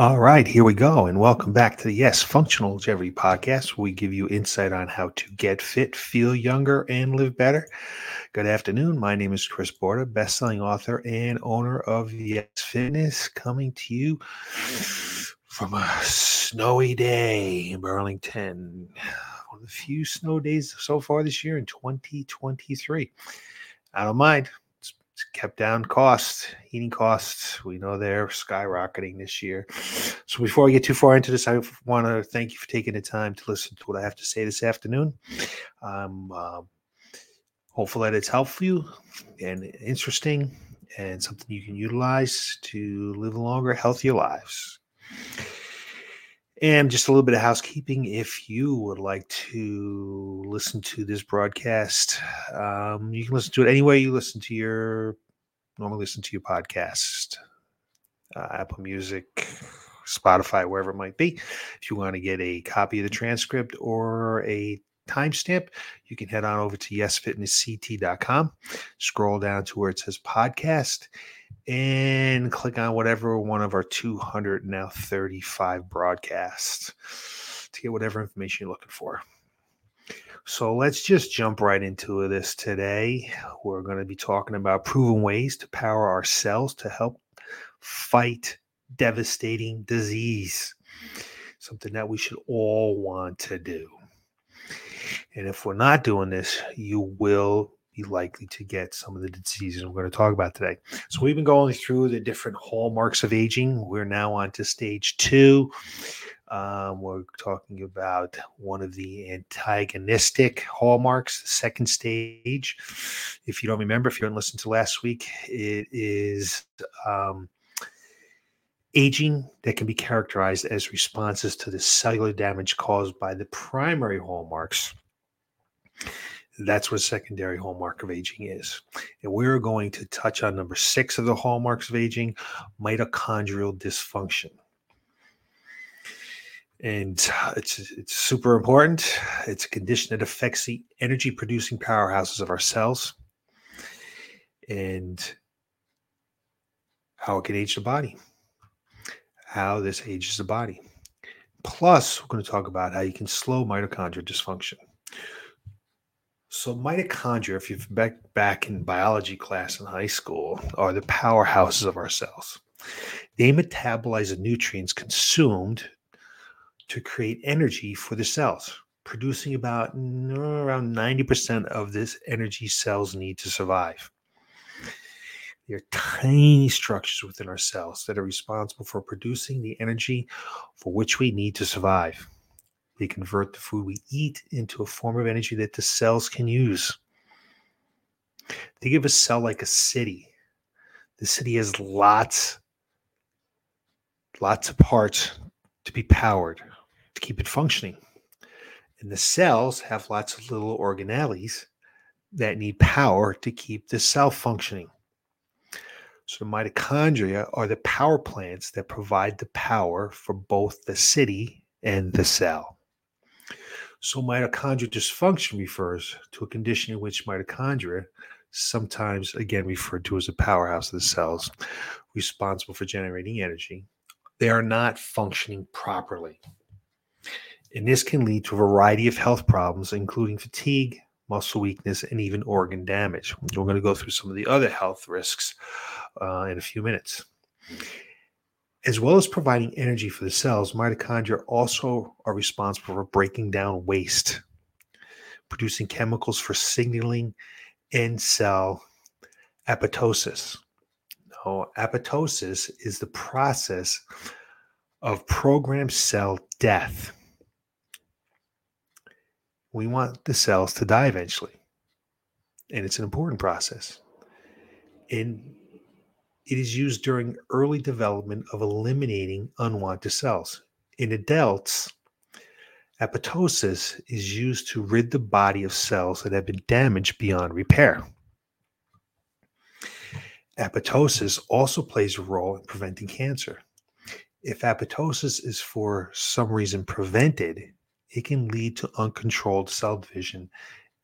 All right, here we go. And welcome back to the Yes Functional Longevity podcast. We give you insight on how to get fit, feel younger, and live better. Good afternoon. My name is Chris Borda, best-selling author and owner of Yes Fitness, coming to you from a snowy day in Burlington. One of the few snow days so far this year in 2023. I don't mind kept down costs, heating costs. We know they're skyrocketing this year. So before I get too far into this, I want to thank you for taking the time to listen to what I have to say this afternoon. I'm uh, hopeful that it's helpful and interesting and something you can utilize to live longer, healthier lives. And just a little bit of housekeeping. If you would like to listen to this broadcast, um, you can listen to it any way you listen to your normally listen to your podcast, uh, Apple Music, Spotify, wherever it might be. If you want to get a copy of the transcript or a timestamp, you can head on over to yesfitnessct.com, scroll down to where it says podcast, and click on whatever one of our 200 now 35 broadcasts to get whatever information you're looking for. So let's just jump right into this today. We're going to be talking about proven ways to power our cells to help fight devastating disease, something that we should all want to do. And if we're not doing this, you will be likely to get some of the diseases we're going to talk about today. So we've been going through the different hallmarks of aging. We're now on to stage two. Um, we're talking about one of the antagonistic hallmarks, the second stage. If you don't remember, if you didn't listen to last week, it is um, aging that can be characterized as responses to the cellular damage caused by the primary hallmarks that's what secondary hallmark of aging is. And we're going to touch on number six of the hallmarks of aging mitochondrial dysfunction. And it's, it's super important. It's a condition that affects the energy producing powerhouses of our cells and how it can age the body, how this ages the body. Plus, we're going to talk about how you can slow mitochondrial dysfunction. So mitochondria, if you've back back in biology class in high school, are the powerhouses of our cells. They metabolize the nutrients consumed to create energy for the cells, producing about around 90% of this energy cells need to survive. They're tiny structures within our cells that are responsible for producing the energy for which we need to survive. They convert the food we eat into a form of energy that the cells can use. Think of a cell like a city. The city has lots, lots of parts to be powered to keep it functioning. And the cells have lots of little organelles that need power to keep the cell functioning. So the mitochondria are the power plants that provide the power for both the city and the cell. So, mitochondrial dysfunction refers to a condition in which mitochondria, sometimes again referred to as a powerhouse of the cells responsible for generating energy, they are not functioning properly. And this can lead to a variety of health problems, including fatigue, muscle weakness, and even organ damage. We're going to go through some of the other health risks uh, in a few minutes. As well as providing energy for the cells, mitochondria also are responsible for breaking down waste, producing chemicals for signaling end cell apoptosis. Now, apoptosis is the process of programmed cell death. We want the cells to die eventually, and it's an important process. And it is used during early development of eliminating unwanted cells. In adults, apoptosis is used to rid the body of cells that have been damaged beyond repair. Apoptosis also plays a role in preventing cancer. If apoptosis is for some reason prevented, it can lead to uncontrolled cell division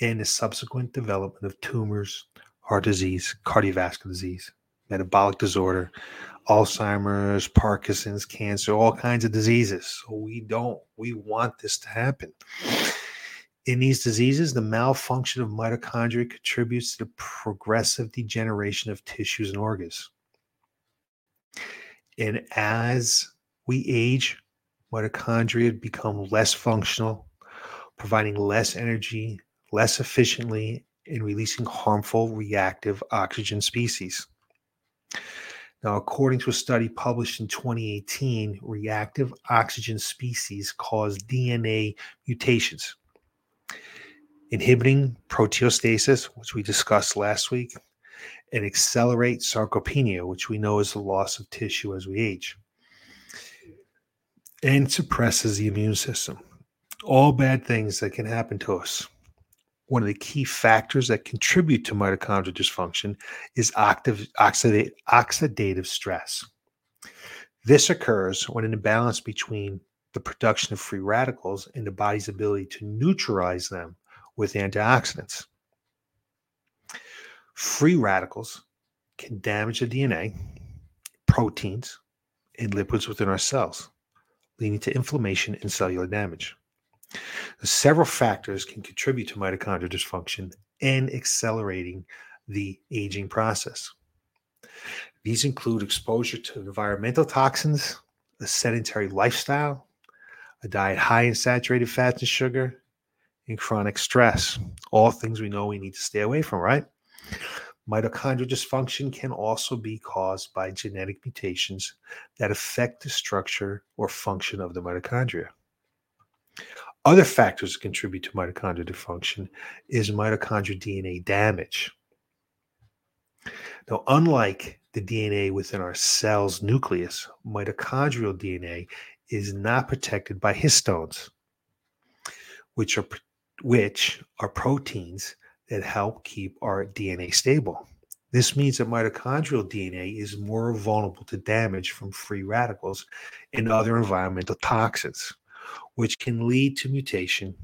and the subsequent development of tumors, heart disease, cardiovascular disease, metabolic disorder, Alzheimer's, Parkinson's, cancer, all kinds of diseases. So we don't, we want this to happen. In these diseases, the malfunction of mitochondria contributes to the progressive degeneration of tissues and organs. And as we age, mitochondria become less functional, providing less energy, less efficiently, and releasing harmful reactive oxygen species. Now, according to a study published in 2018, reactive oxygen species cause DNA mutations, inhibiting proteostasis, which we discussed last week, and accelerate sarcopenia, which we know is the loss of tissue as we age, and suppresses the immune system. All bad things that can happen to us. One of the key factors that contribute to mitochondrial dysfunction is oxidative, oxidative stress. This occurs when an imbalance between the production of free radicals and the body's ability to neutralize them with antioxidants. Free radicals can damage the DNA, proteins, and lipids within our cells, leading to inflammation and cellular damage. Several factors can contribute to mitochondrial dysfunction and accelerating the aging process. These include exposure to environmental toxins, a sedentary lifestyle, a diet high in saturated fats and sugar, and chronic stress. All things we know we need to stay away from, right? Mitochondrial dysfunction can also be caused by genetic mutations that affect the structure or function of the mitochondria. Other factors that contribute to mitochondrial dysfunction is mitochondrial DNA damage. Now, unlike the DNA within our cell's nucleus, mitochondrial DNA is not protected by histones, which are which are proteins that help keep our DNA stable. This means that mitochondrial DNA is more vulnerable to damage from free radicals and other environmental toxins which can lead to mutation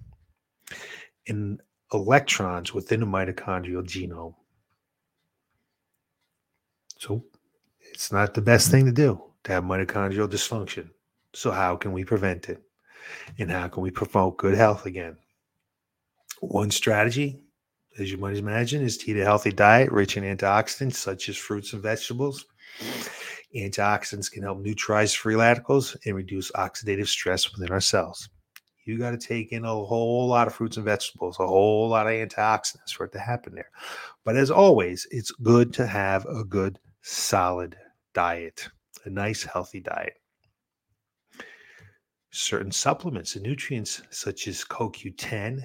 in electrons within the mitochondrial genome. So it's not the best thing to do to have mitochondrial dysfunction. So, how can we prevent it? And how can we promote good health again? One strategy, as you might imagine, is to eat a healthy diet rich in antioxidants such as fruits and vegetables Antioxidants can help neutralize free radicals and reduce oxidative stress within our cells. You got to take in a whole lot of fruits and vegetables, a whole lot of antioxidants for it to happen there. But as always, it's good to have a good, solid diet, a nice, healthy diet. Certain supplements and nutrients, such as CoQ10,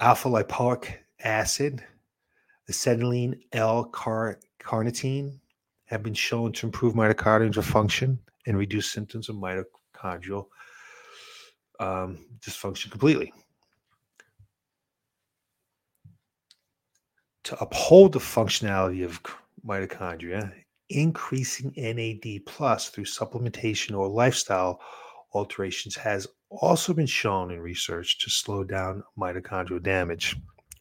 alpha lipoic acid, acetyl L carnitine, have been shown to improve mitochondrial function and reduce symptoms of mitochondrial um, dysfunction completely. To uphold the functionality of mitochondria, increasing NAD plus through supplementation or lifestyle alterations has also been shown in research to slow down mitochondrial damage.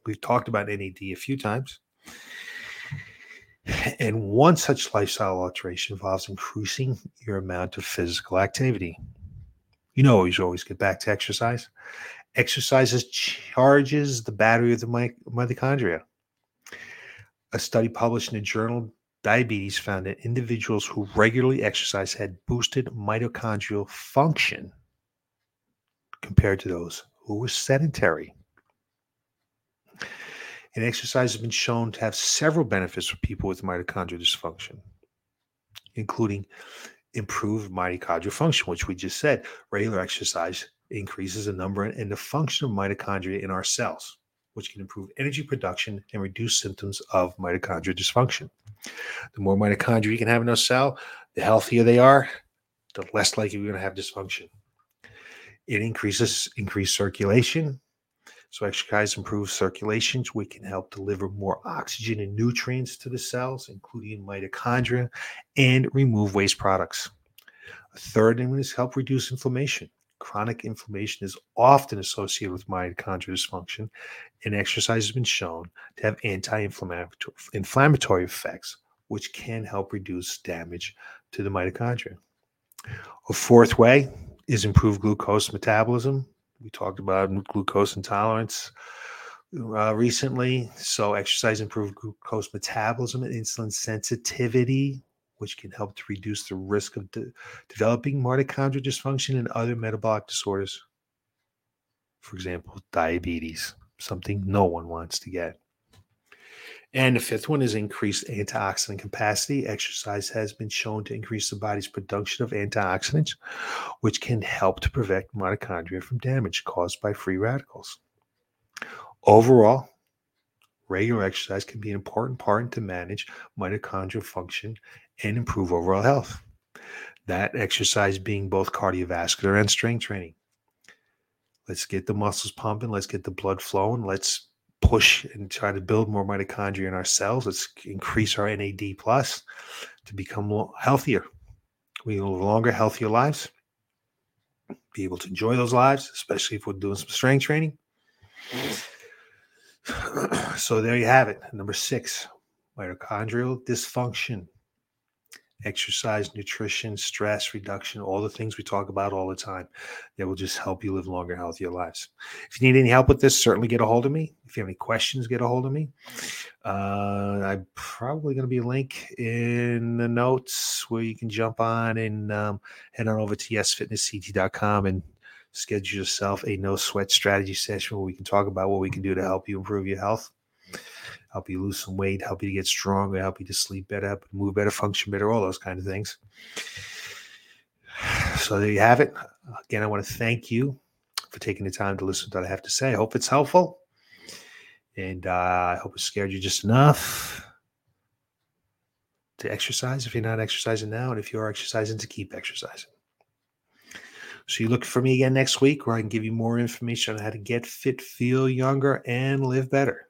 We've talked about NAD a few times. And one such lifestyle alteration involves increasing your amount of physical activity. You know, you always get back to exercise. Exercise charges the battery of the mitochondria. A study published in the journal Diabetes found that individuals who regularly exercise had boosted mitochondrial function compared to those who were sedentary. And exercise has been shown to have several benefits for people with mitochondrial dysfunction, including improved mitochondrial function, which we just said. Regular exercise increases the number and the function of mitochondria in our cells, which can improve energy production and reduce symptoms of mitochondrial dysfunction. The more mitochondria you can have in a cell, the healthier they are, the less likely you're going to have dysfunction. It increases increased circulation, so exercise improves circulation. We can help deliver more oxygen and nutrients to the cells, including mitochondria, and remove waste products. A third one is help reduce inflammation. Chronic inflammation is often associated with mitochondrial dysfunction, and exercise has been shown to have anti inflammatory effects, which can help reduce damage to the mitochondria. A fourth way is improved glucose metabolism. We talked about glucose intolerance uh, recently. So, exercise improves glucose metabolism and insulin sensitivity, which can help to reduce the risk of de- developing mitochondrial dysfunction and other metabolic disorders. For example, diabetes, something no one wants to get. And the fifth one is increased antioxidant capacity. Exercise has been shown to increase the body's production of antioxidants, which can help to prevent mitochondria from damage caused by free radicals. Overall, regular exercise can be an important part to manage mitochondrial function and improve overall health. That exercise being both cardiovascular and strength training. Let's get the muscles pumping. Let's get the blood flowing. Let's push and try to build more mitochondria in our cells. Let's increase our NAD plus to become healthier. We live longer, healthier lives. Be able to enjoy those lives, especially if we're doing some strength training. so there you have it. Number six, mitochondrial dysfunction exercise, nutrition, stress reduction, all the things we talk about all the time that will just help you live longer, healthier lives. If you need any help with this, certainly get a hold of me. If you have any questions, get a hold of me. Uh, I'm probably going to be a link in the notes where you can jump on and um, head on over to yesfitnessct.com and schedule yourself a no sweat strategy session where we can talk about what we can do to help you improve your health help you lose some weight, help you to get stronger, help you to sleep better, move better, function better, all those kind of things. So there you have it. Again, I want to thank you for taking the time to listen to what I have to say. I hope it's helpful. And uh, I hope it scared you just enough to exercise if you're not exercising now, and if you are exercising, to keep exercising. So you look for me again next week where I can give you more information on how to get fit, feel younger, and live better.